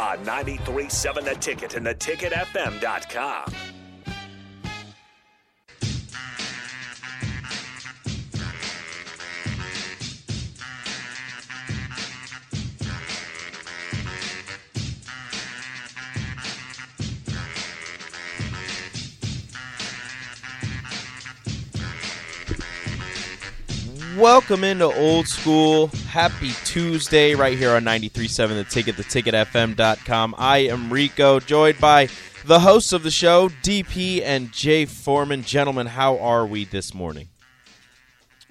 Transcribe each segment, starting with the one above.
On 93.7 The Ticket and theticketfm.com. Welcome into Old School. Happy Tuesday right here on 93.7 The Ticket, theticketfm.com. I am Rico, joined by the hosts of the show, DP and Jay Foreman. Gentlemen, how are we this morning?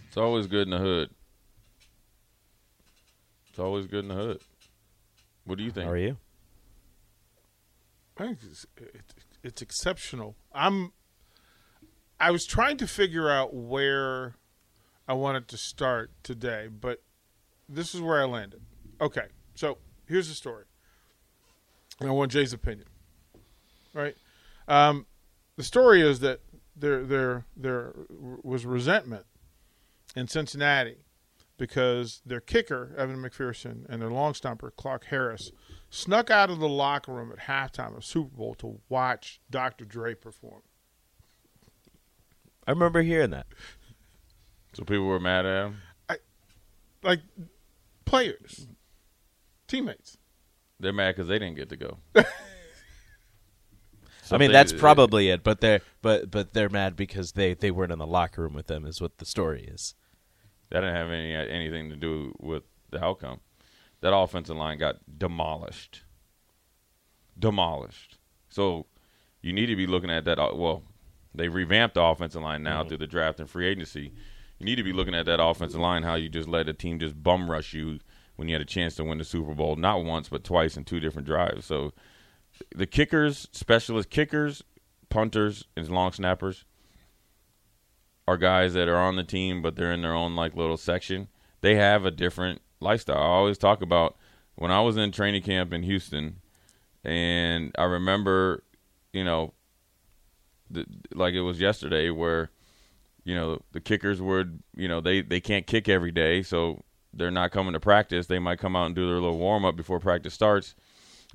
It's always good in the hood. It's always good in the hood. What do you think? How are you? I think it's, it's, it's exceptional. I'm. I was trying to figure out where I wanted to start today, but this is where I landed. Okay, so here's the story. And I want Jay's opinion. Right? Um, the story is that there there there was resentment in Cincinnati because their kicker Evan McPherson and their long snapper Clark Harris snuck out of the locker room at halftime of Super Bowl to watch Dr. Dre perform. I remember hearing that. So people were mad at him. Like players, teammates. They're mad because they didn't get to go. I mean, Something- that's probably it. But they're but but they're mad because they they weren't in the locker room with them. Is what the story is. that didn't have any anything to do with the outcome. That offensive line got demolished. Demolished. So you need to be looking at that. uh, Well, they revamped the offensive line now through the draft and free agency. You need to be looking at that offensive line. How you just let a team just bum rush you when you had a chance to win the Super Bowl, not once but twice in two different drives. So the kickers, specialist kickers, punters, and long snappers are guys that are on the team, but they're in their own like little section. They have a different lifestyle. I always talk about when I was in training camp in Houston, and I remember, you know, the, like it was yesterday where, you know, the kickers would, you know, they they can't kick every day, so they're not coming to practice. They might come out and do their little warm up before practice starts,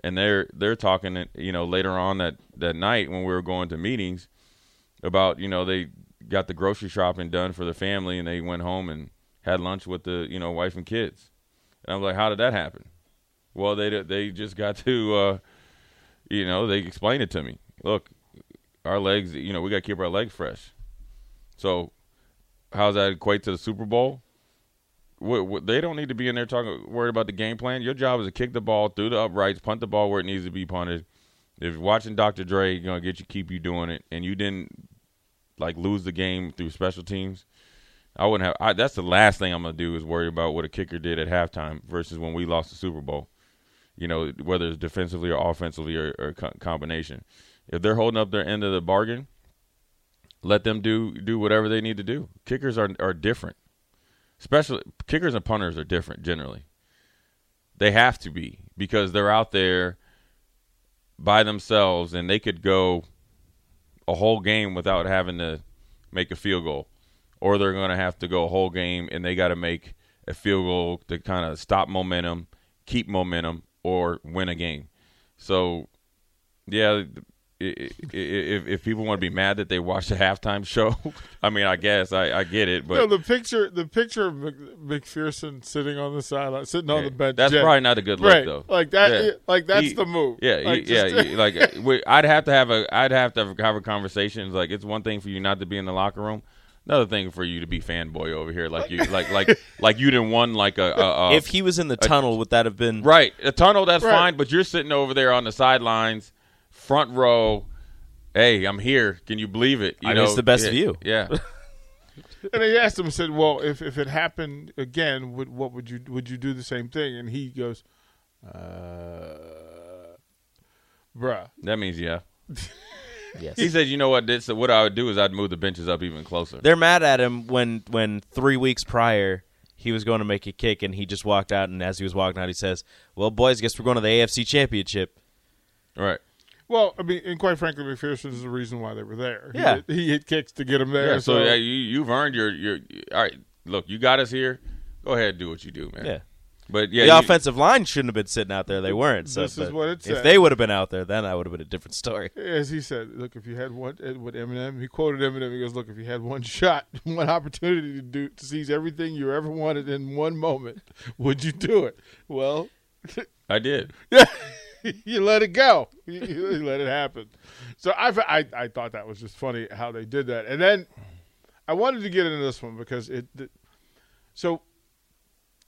and they're they're talking, you know, later on that that night when we were going to meetings about, you know, they got the grocery shopping done for the family, and they went home and had lunch with the you know wife and kids. And I'm like, how did that happen? Well, they they just got to, uh, you know, they explained it to me. Look, our legs, you know, we got to keep our legs fresh. So, how's that equate to the Super Bowl? What, what, they don't need to be in there talking worried about the game plan. Your job is to kick the ball through the uprights, punt the ball where it needs to be punted. If watching Dr. Dre, gonna get you keep you doing it, and you didn't like lose the game through special teams. I wouldn't have. I, that's the last thing I'm gonna do is worry about what a kicker did at halftime versus when we lost the Super Bowl. You know, whether it's defensively or offensively or, or co- combination. If they're holding up their end of the bargain, let them do do whatever they need to do. Kickers are are different. Especially kickers and punters are different generally. They have to be because they're out there by themselves and they could go a whole game without having to make a field goal, or they're going to have to go a whole game and they got to make a field goal to kind of stop momentum, keep momentum, or win a game. So, yeah, if if people want to be mad that they watched the halftime show, I mean, I guess I, I get it, but no, the picture, the picture of McPherson sitting on the sideline, sitting on the bench. that's Jay. probably not a good look right. though. Like that, Yeah. like that's He- the move. Yeah, like, he- yeah, he- like we, I'd have to have a, I'd have to have, have a conversation. Like it's one thing for you not to be in the locker room, another thing for you to be fanboy over here, like you, like like like you didn't won like a, a, a if he was in the tunnel, would that have been right a tunnel. That's Right. fine, but you're sitting over there on the sidelines, front row. Hey, I'm here. Can you believe it? You I mean, know, it's the best yeah, view. Yeah, And he asked him, said, "Well, if, if it happened again, would what would you would you do the same thing?" And he goes, uh, bruh. That means yeah. Yes. He said, you know what? This what I would do is I'd move the benches up even closer. They're mad at him when when three weeks prior he was going to make a kick and he just walked out and as he was walking out he says, "Well, boys, guess we're going to the AFC Championship." Right. Well, I mean, and quite frankly, McPherson is the reason why they were there. He Yeah. hit- he hit kicks to get him there. Yeah. So yeah, you you've earned your your. All right. Look, you got us here. Go ahead, and do what you do, man. Yeah. But yeah, the you- offensive line shouldn't have been sitting out there. They weren't. So, This is what it said. If they would have been out there, then I would have been a different story. as he said, look, if you had one eh, with Eminem, he quoted Eminem. He goes, "Look, if you had one shot, one opportunity to do to seize everything you ever wanted in one moment, would you do it?" Well, I did. yeah, you let it go. You, you let it happen. So I, I, I thought that was just funny how they did that. And then I wanted to get into this one because it. it- so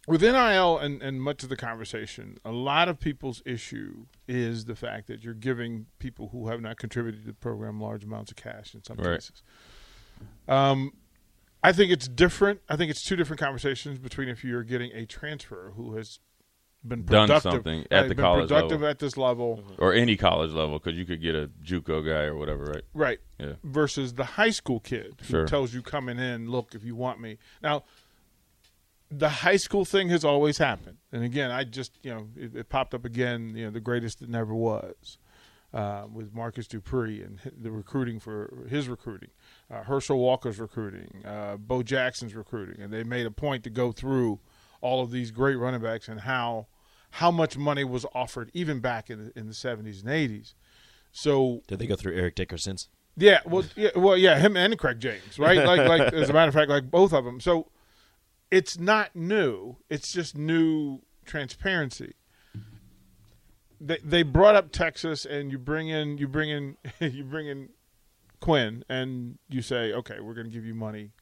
with NIL and, and much of the conversation, a lot of people's issue is the fact that you're giving people who have not contributed to the program large amounts of cash in some Right. cases. Um, I think it's different. I think it's two different conversations between if you're getting a transfer who has been Done something at the been college productive level. at this level, Or any college level, because you could get a JUCO guy or whatever, right? right? Yeah. Versus the high school kid who Sure. tells you coming in, look, if you want me now. The high school thing has always happened, and again, I just you know it, it popped up again. You know, the greatest that never was. Uh, with Marcus Dupree and the recruiting for his recruiting, uh, Herschel Walker's recruiting, uh, Bo Jackson's recruiting, and they made a point to go through all of these great running backs and how how much money was offered even back in the, in the 70s and 80s. So Did they go through Eric Dickerson's? yeah, well, yeah, well, yeah, him and Craig James, right? Like, like as a matter of fact, like both of them. So it's not new; it's just new transparency. They they brought up Texas, and you bring in you bring in you bring in Quinn, and you say, okay, we're going to give you money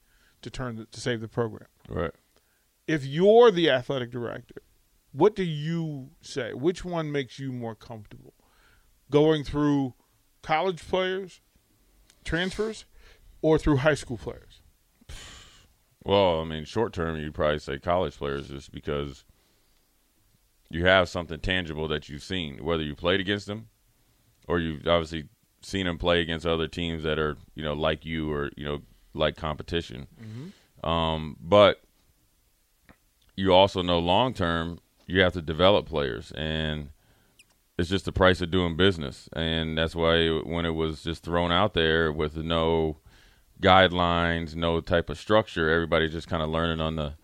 to turn the, to save the program. Right. If you're the athletic director, what do you say? Which one makes you more comfortable? Going through college players, transfers, or through high school players? Well, I mean, short term, you'd probably say college players just because you have something tangible that you've seen, whether you played against them or you've obviously seen them play against other teams that are, you know, like you or, you know, like competition. Um, but you also know long term, you have to develop players. And it's just the price of doing business. And that's why when it was just thrown out there with no guidelines, no type of structure. Everybody's just kind of learning on the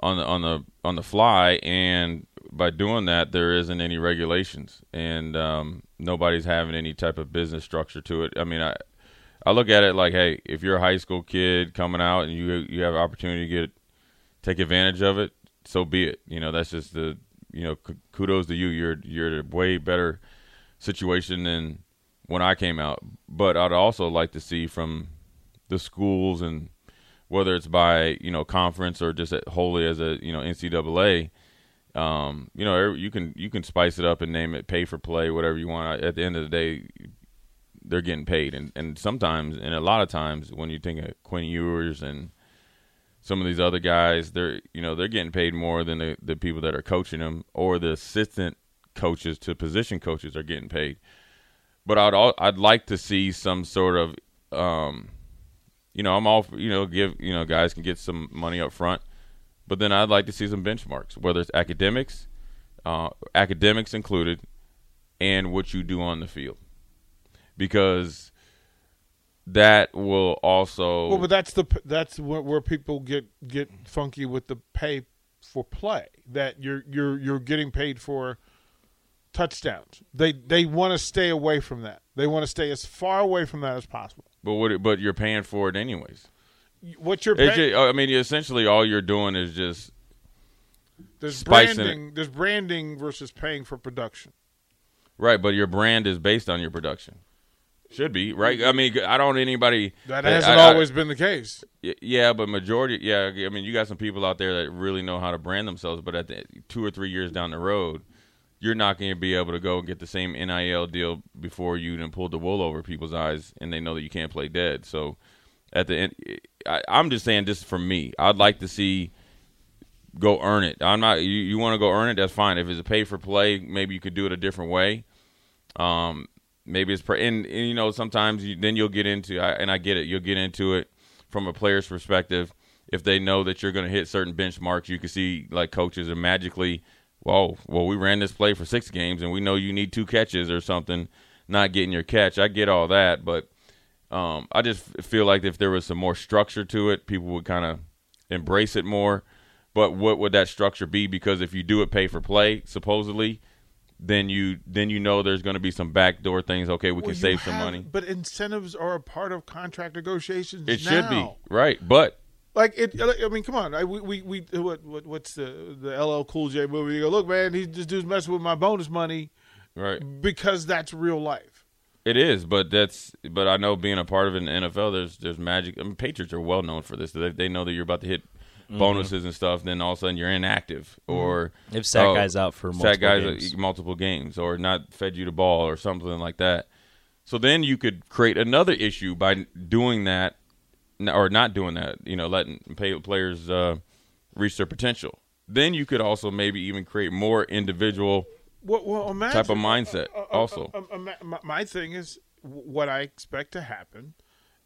on the on the on the fly, and by doing that, there isn't any regulations, and um, nobody's having any type of business structure to it. I mean, I I look at it like, hey, if you're a high school kid coming out and you you have opportunity to get take advantage of it, so be it. You know, that's just the you know kudos to you. You're you're in a way better situation than when I came out. But I'd also like to see from the schools and whether it's by you know conference or just wholly as a you know NCAA. Um, you know, you can you can spice it up and name it pay for play, whatever you want. At the end of the day, they're getting paid, and and sometimes and a lot of times when you think of Quinn Ewers and some of these other guys, they're you know they're getting paid more than the the people that are coaching them or the assistant coaches to position coaches are getting paid. But I'd al- I'd like to see some sort of um, you know, I'm all you know, give you know, guys can get some money up front, but then I'd like to see some benchmarks, whether it's academics, uh, academics included, and what you do on the field, because that will also Well, but that's the that's where, where people get get funky with the pay for play. That you're you're you're getting paid for touchdowns. They they want to stay away from that. They want to stay as far away from that as possible. but what it, but you're paying for it anyways. What you're It's paying, ju- I mean, essentially, all you're doing is just there's spicing it. branding. There's branding versus paying for production. right, but your brand is based on your production. Should be right. I mean, I don't anybody That hasn't I- always been the case. Yeah, but majority, yeah, I mean, you got some people out there that really know how to brand themselves, but at the two or three years down the road, you're not going to be able to go and get the same NIL deal before you then pulled the wool over people's eyes, and they know that you can't play dead. So, at the end, I, I'm just saying, just for me, I'd like to see go earn it. I'm not. You, you want to go earn it? That's fine. If it's a pay for play, maybe you could do it a different way. Um, maybe it's pre- and, and you know sometimes you, then you'll get into I, and I get it. You'll get into it from a player's perspective if they know that you're going to hit certain benchmarks. You can see like coaches are magically, whoa, well we ran this play for six games and we know you need two catches or something, not getting your catch. I get all that, but um, I just feel like if there was some more structure to it, people would kind of embrace it more. But what would that structure be? Because if you do it pay for play, supposedly, then you then you know there's going to be some backdoor things. Okay, we Well, can save some have- money. But incentives are a part of contract negotiations. It should be right, but Like it, I mean, come on. I, we, we, we what, what, what's the the LL Cool J movie? You go, look, man, he this dude's messing with my bonus money right, because that's real life. it is. But that's but I know being a part of an NFL, there's there's magic. I mean, Patriots are well known for this. They, they know that you're about to hit bonuses and stuff. Then all of a sudden you're inactive or They've sat oh, guys out for sat multiple guys games. uh, multiple games or not fed you the ball or something like that. So then you could create another issue by doing that or not doing that. You know, letting pay players uh, reach their potential. Then you could also maybe even create more individual Well, well imagine, type of mindset. uh, uh, Also, uh, uh, my, my thing is what I expect to happen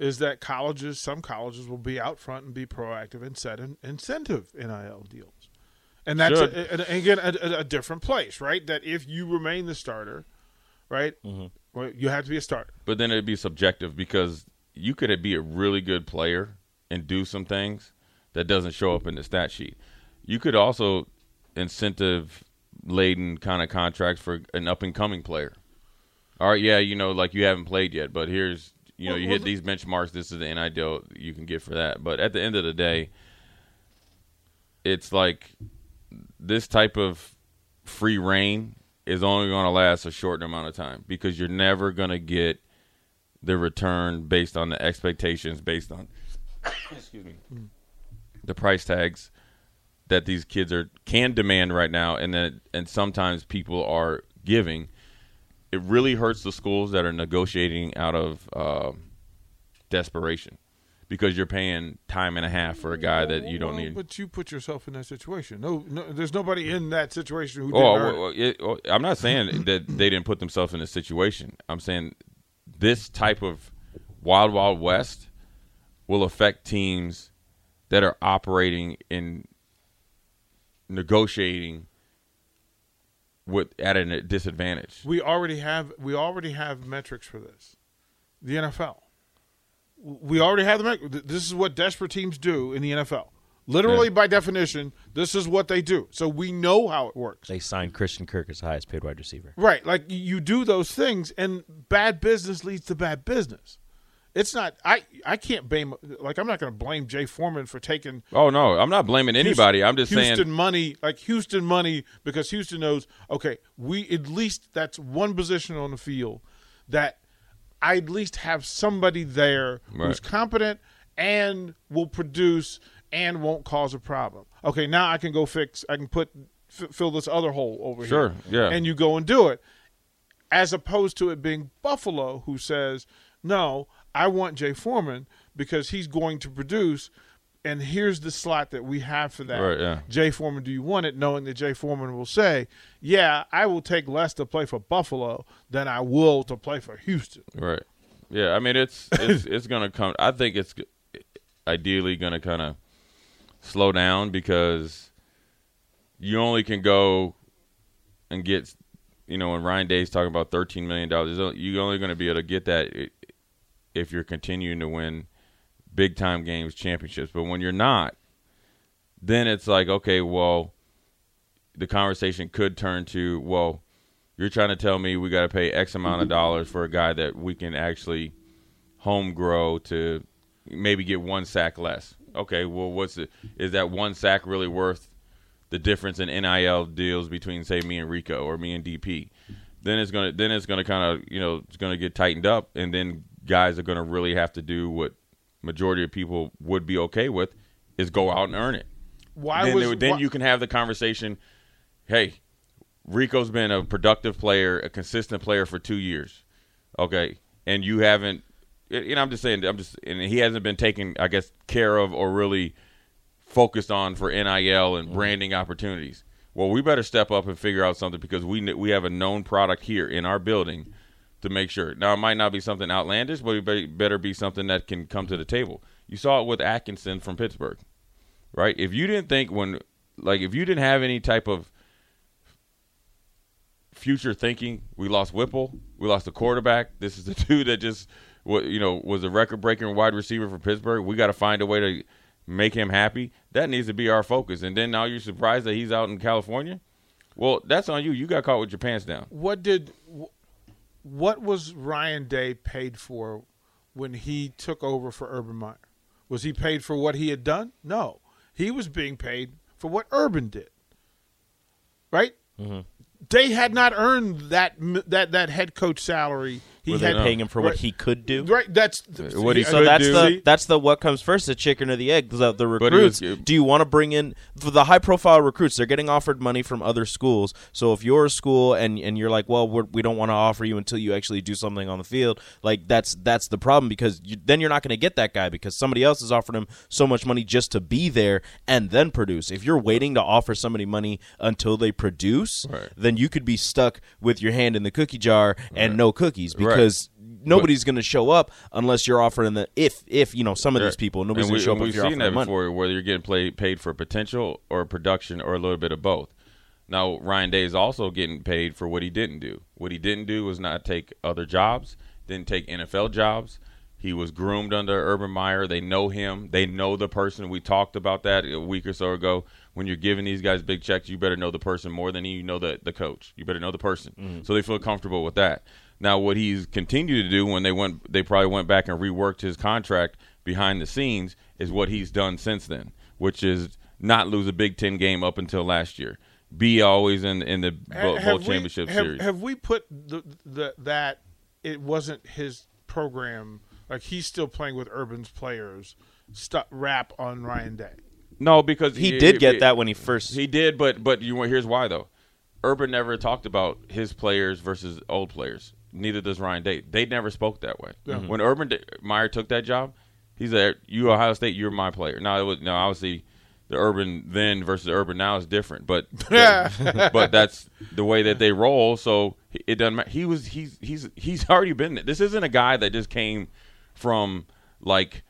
is that colleges, some colleges, will be out front and be proactive and set an incentive NIL deals, and that's a, a- again a, a, a different place, right? That if you remain the starter, right, Mm-hmm. well, you have to be a starter. but then it'd be subjective because you could be a really good player and do some things that doesn't show up in the stat sheet. You could also incentive laden kind of contracts for an up and coming player. All right, yeah, you know, like you haven't played yet, but here's you know, you hit these benchmarks. This is the NIL you can get for that. But at the end of the day, it's like this type of free reign is only going to last a short amount of time because you're never going to get the return based on the expectations, based on excuse me, the price tags that these kids are can demand right now, and that and sometimes people are giving. It really hurts the schools that are negotiating out of uh, desperation because you're paying time and a half for a guy that you don't Well, need. But you put yourself in that situation. No, no there's nobody in that situation who Oh, it. well, well, it, well, I'm not saying that they didn't put themselves in a situation. I'm saying this type of wild, wild west will affect teams that are operating in negotiating with at a disadvantage. We already have we already have metrics for this. The NFL. We already have the met- th- this is what desperate teams do in the NFL. Literally Yeah. by definition, this is what they do. So we know how it works. They signed Christian Kirk as the highest paid wide receiver. Right, like you do those things and bad business leads to bad business. It's not I I can't blame like I'm not going to blame Jay Foreman for taking Oh no, I'm not blaming anybody. I'm just saying Houston saying money, like Houston money, because Houston knows, okay, we at least that's one position on the field that I at least have somebody there who's competent and will produce and won't cause a problem. Okay, now I can go fix. I can put f- fill this other hole over Sure, here. Sure. Yeah. and you go and do it, as opposed to it being Buffalo who says, "No, I want Jay Foreman because he's going to produce." And here's the slot that we have for that. Right, yeah. Jay Foreman, do you want it? Knowing that Jay Foreman will say, "Yeah, I will take less to play for Buffalo than I will to play for Houston." Right. Yeah, I mean it's it's it's gonna come. I think it's ideally gonna kind of slow down because you only can go and get, you know, when Ryan Day's talking about thirteen million dollars, you're only going to be able to get that if you're continuing to win big time games, championships. But when you're not, then it's like, okay, well, the conversation could turn to, well, you're trying to tell me we got to pay X amount of mm-hmm. dollars for a guy that we can actually home grow to maybe get one sack less. Okay, well, what's it? Is that one sack really worth the difference in NIL deals between say me and Rico or me and DP? Then it's gonna then it's gonna kind of you know it's gonna get tightened up, and then guys are gonna really have to do what majority of people would be okay with is go out and earn it Why then, was then why- you can have the conversation. Hey, Rico's been a productive player, a consistent player for two years. Okay, and you haven't. and I'm just saying. I'm just, and he hasn't been taken, I guess, care of or really focused on for NIL and mm-hmm. branding opportunities. Well, we better step up and figure out something because we we have a known product here in our building to make sure. Now, it might not be something outlandish, but it better be something that can come to the table. You saw it with Addison from Pittsburgh, right? If you didn't think when, like, if you didn't have any type of future thinking, we lost Whipple, we lost the quarterback. This is the dude that just, wa- you know, was a record breaking wide receiver for Pittsburgh. We got to find a way to make him happy. That needs to be our focus. And then now you're surprised that he's out in California. Well, that's on you. You got caught with your pants down. What did what was Ryan Day paid for when he took over for Urban Meyer? Was he paid for what he had done? No, he was being paid for what Urban did. Right? Mm-hmm. Day had not earned that that that head coach salary. Were they had paying him for what right, he could do? Right. That's What he So could that's do. the that's the what comes first, the chicken or the egg. The, the he was- recruits. do you want to bring in the high profile recruits? They're getting offered money from other schools. So if you're a school and and you're like, well, we're, we don't want to offer you until you actually do something on the field. Like that's that's the problem because you, then you're not going to get that guy because somebody else has offered him so much money just to be there and then produce. If you're waiting to offer somebody money until they produce, Right. then you could be stuck with your hand in the cookie jar and no cookies Right. Because nobody's going to show up unless you're offering the if if you know some of these people nobody's going to show up we've you're seen that money. before, whether you're getting play, paid for potential or production or a little bit of both. Now Ryan Day is also getting paid for what he didn't do. What he didn't do was not take other jobs, didn't take NFL jobs. He was groomed under Urban Meyer. They know him. They know the person. We talked about that a week or so ago. When you're giving these guys big checks, you better know the person more than you know the, the coach. You better know the person. Mm-hmm. So they feel comfortable with that. Now, what he's continued to do when they went, they probably went back and reworked his contract behind the scenes is what he's done since then, which is not lose a Big Ten game up until last year. Be always in in the bo- have both we- championship have, series. Have we put the, the that it wasn't his program? Like he's still playing with Urban's players. Stu rap on Ryan Day. no, because he it- did get it- that when he first He did, but but you here's why though. Urban never talked about his players versus old players. Neither does Ryan Day. They never spoke that way. When Urban D- Meyer took that job, he said, "You Ohio State, you're my player." Now it was now obviously the Urban then versus Urban now is different, but but that's the way that they roll. So it doesn't matter. He was he's he's he's already been there. This isn't a guy that just came from like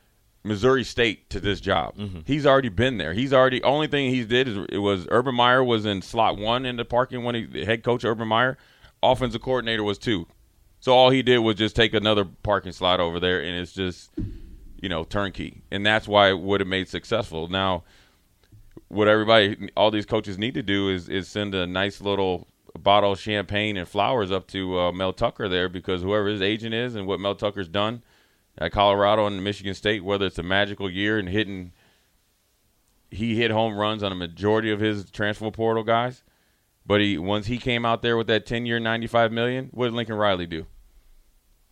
Missouri State to this job. Mm-hmm. He's already been there. He's already only thing he did is it was Urban Meyer was in slot one in the parking when he head coach Urban Meyer, offensive coordinator was two. So all he did was just take another parking slot over there, and it's just you know turnkey, and that's why it would have made successful. Now, what everybody, all these coaches need to do is is send a nice little bottle of champagne and flowers up to uh, Mel Tucker there because whoever his agent is and what Mel Tucker's done at Colorado and Michigan State, whether it's a magical year and hitting, he hit home runs on a majority of his transfer portal guys. But he once he came out there with that ten year, ninety five million, what did Lincoln Riley do?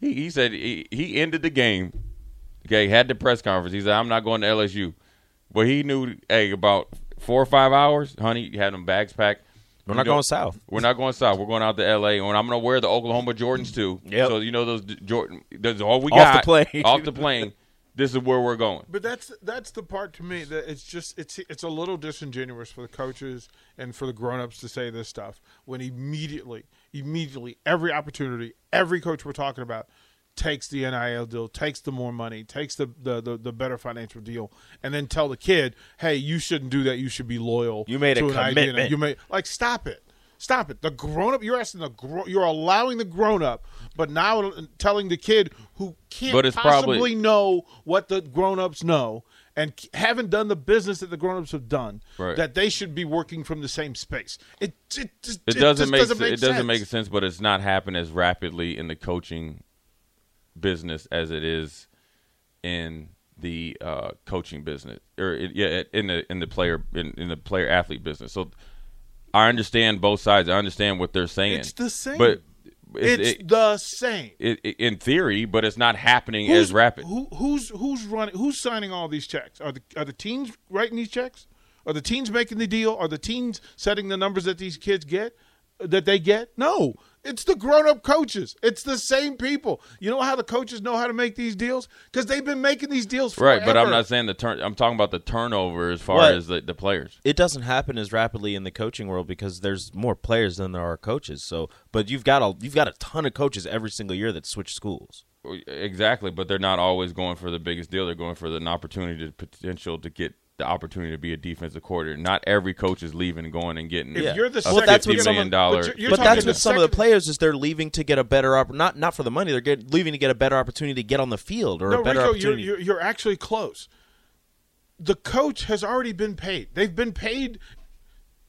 He he said he, he ended the game. Okay, had the press conference. He said, "I'm not going to LSU," but he knew, hey, about four or five hours, honey, he had them bags packed. We're You not know- going south. We're not going south. We're going out to L.A. and I'm going to wear the Oklahoma Jordans too. Yeah. So you know those Jordan. That's all we got. Off got. the plane. Off the plane. This is where we're going. But that's that's the part to me that it's just it's it's a little disingenuous for the coaches and for the grown-ups to say this stuff when immediately immediately every opportunity every coach we're talking about takes the NIL deal, takes the more money, takes the the, the, the better financial deal, and then tell the kid, "Hey, you shouldn't do that. You should be loyal." You made a an idea." commitment. You made like stop it. Stop it. The grown up, you're asking the gro- you're allowing the grown up, but now telling the kid who can't But it's probably- possibly know what the grown ups know and haven't done the business that the grown ups have done, Right. that they should be working from the same space. It it, just, It doesn't make, doesn't make it doesn't sense. make sense, but it's not happening as rapidly in the coaching business as it is in the uh, coaching business, or it, yeah, in the in the player in, in the player athlete business. So I understand both sides. I understand what they're saying. It's the same. but It's it- the same. it, in theory, but it's not happening Who's, as rapid. Who, who's who's running? Who's signing all these checks? Are the are the teams writing these checks? Are the teams making the deal? Are the teams setting the numbers that these kids get? That they get? No, It's the grown up coaches. It's the same people. You know how the coaches know how to make these deals? Because they've been making these deals forever. Right, but I'm not saying the turn. I'm talking about the turnover as far What? as the, the players. it doesn't happen as rapidly in the coaching world because there's more players than there are coaches. So, but you've got a you've got a ton of coaches every single year that switch schools. Exactly, but they're not always going for the biggest deal. They're going for the, an opportunity, to potential to get the opportunity to be a defensive coordinator. Not every coach is leaving and going and getting. If Yeah. you're the a second, Well, that's what $50 million of- dollar. but you're- you're but that's what some of the players is they're leaving to get a better opp- not not for the money. They're get, leaving to get a better opportunity to get on the field or no, a better Rico, you're, opportunity. you're you're actually close. The coach has already been paid. They've been paid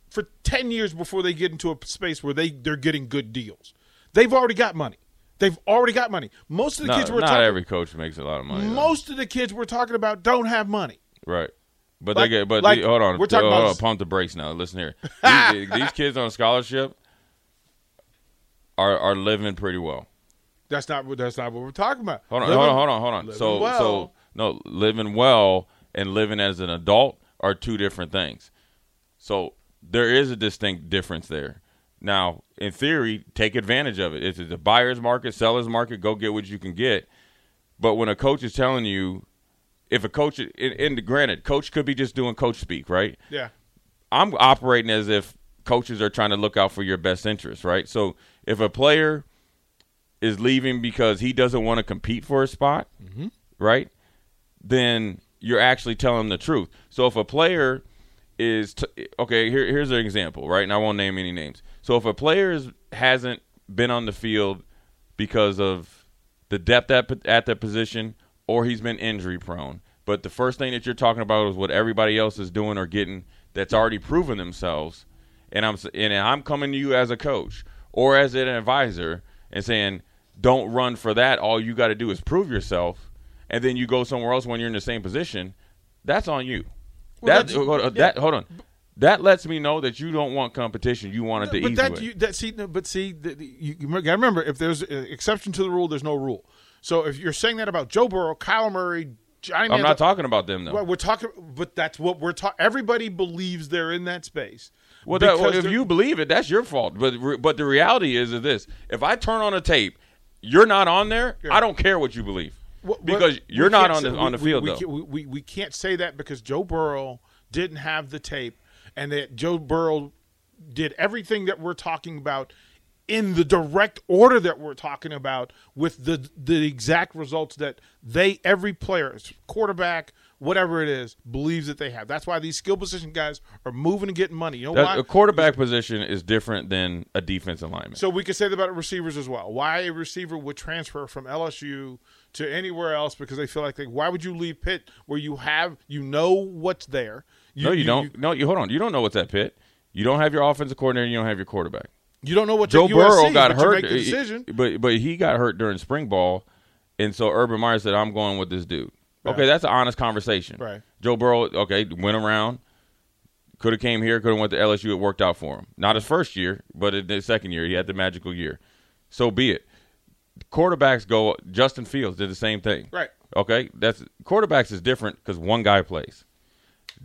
for ten years before they get into a space where they they're getting good deals. They've already got money. They've already got money. Most of the not kids we're not talking every coach makes a lot of money. though. most of the kids we're talking about don't have money. Right. But Like- they get, but like, the- hold on, we're talking about- uh, on, pump the brakes now. Listen here, these, these kids on scholarship are are living pretty well. That's not what that's not what we're talking about. Hold on, Living- hold on, hold on, hold on. So, well. so no, living well and living as an adult are two different things. So there is a distinct difference there. Now, in theory, take advantage of it. It's a buyer's market, seller's market. Go get what you can get. But when a coach is telling you, if a coach, and, granted, coach could be just doing coach speak, right? yeah. I'm operating as if coaches are trying to look out for your best interest, right? So if a player is leaving because he doesn't want to compete for a spot, mm-hmm. right? Then you're actually telling the truth. So if a player is t- okay, here, here's an example, right? And I won't name any names. So if a player is, hasn't been on the field because of the depth at, at that position, or he's been injury prone, but the first thing that you're talking about is what everybody else is doing or getting that's already proven themselves, and I'm and I'm coming to you as a coach or as an advisor and saying, don't run for that. All you got to do is prove yourself, and then you go somewhere else when you're in the same position. That's on you. Well, that, that's- hold on, that hold on. That lets me know that you don't want competition. You want it the but easy that way. you, that see, no, but see, the, the- you, you got to remember if there's an exception to the rule, there's no rule. So if you're saying that about Joe Burrow, Kyler Murray, I'm Manziel- not talking about them though. Well, we're talking, but that's what we're talking. Everybody believes they're in that space. Well, that, well, if you believe it, that's your fault. But re- but the reality is, is this: if I turn on a tape, you're not on there. Yeah. I don't care what you believe Well, because you're not on the say- on the we- field we, though. We, we, we can't say that because Joe Burrow didn't have the tape, and that Joe Burrow did everything that we're talking about in the direct order that we're talking about with the the exact results that they every player quarterback whatever it is believes that they have that's why these skill position guys are moving and getting money you know That- why a quarterback position is different than a defensive lineman. so we could say that about receivers as well. Why a receiver would transfer from LSU to anywhere else because they feel like they, why would you leave Pitt where you have you know what's there? no, you, don't. no, you hold on. You don't know what's at Pitt. You don't have your offensive coordinator. You don't have your quarterback. You, don't know what Joe Burrow USC, got hurt, decision. but but he got hurt during spring ball, and so Urban Meyer said, "I'm going with this dude." Okay, that's an honest conversation. Right. Joe Burrow, okay, went around, could have came here, could have went to LSU. It worked out for him. Not his first year, but in his second year, he had the magical year. So be it. Quarterbacks go. Justin Fields did the same thing. Right. Okay, that's quarterbacks is different because one guy plays.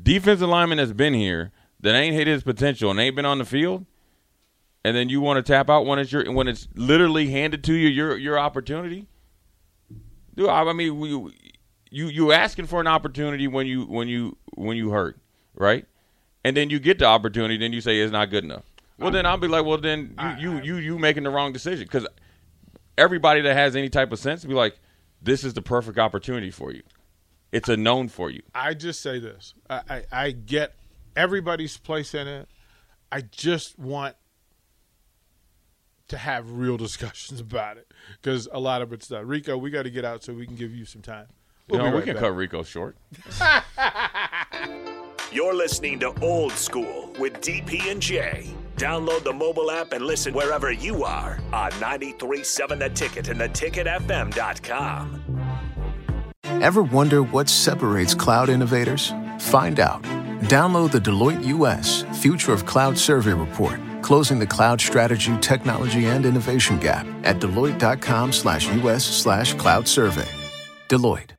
Defensive lineman that's been here that ain't hit his potential and ain't been on the field, and then you want to tap out when it's your when it's literally handed to you your your opportunity. Dude, I mean, we, you you asking for an opportunity when you when you when you hurt, right? And then you get the opportunity, then you say it's not good enough. Well, then I'll be like, well, then you you you, you making the wrong decision because everybody that has any type of sense be like, this is the perfect opportunity for you. It's a known for you. I just say this. I, I, I get everybody's place in it. I just want to have real discussions about it because a lot of it's done. Rico, we got to get out so we can give you some time. We'll You be know, we can back. cut Rico short. You're listening to Old School with DP and Jay. Download the mobile app and listen wherever you are on 937 The Ticket and theticketfm.com. Ever wonder what separates cloud innovators? Find out. Download the Deloitte US Future of Cloud Survey Report, closing the cloud strategy, technology, and innovation gap at deloitte.com slash US slash cloud survey. Deloitte.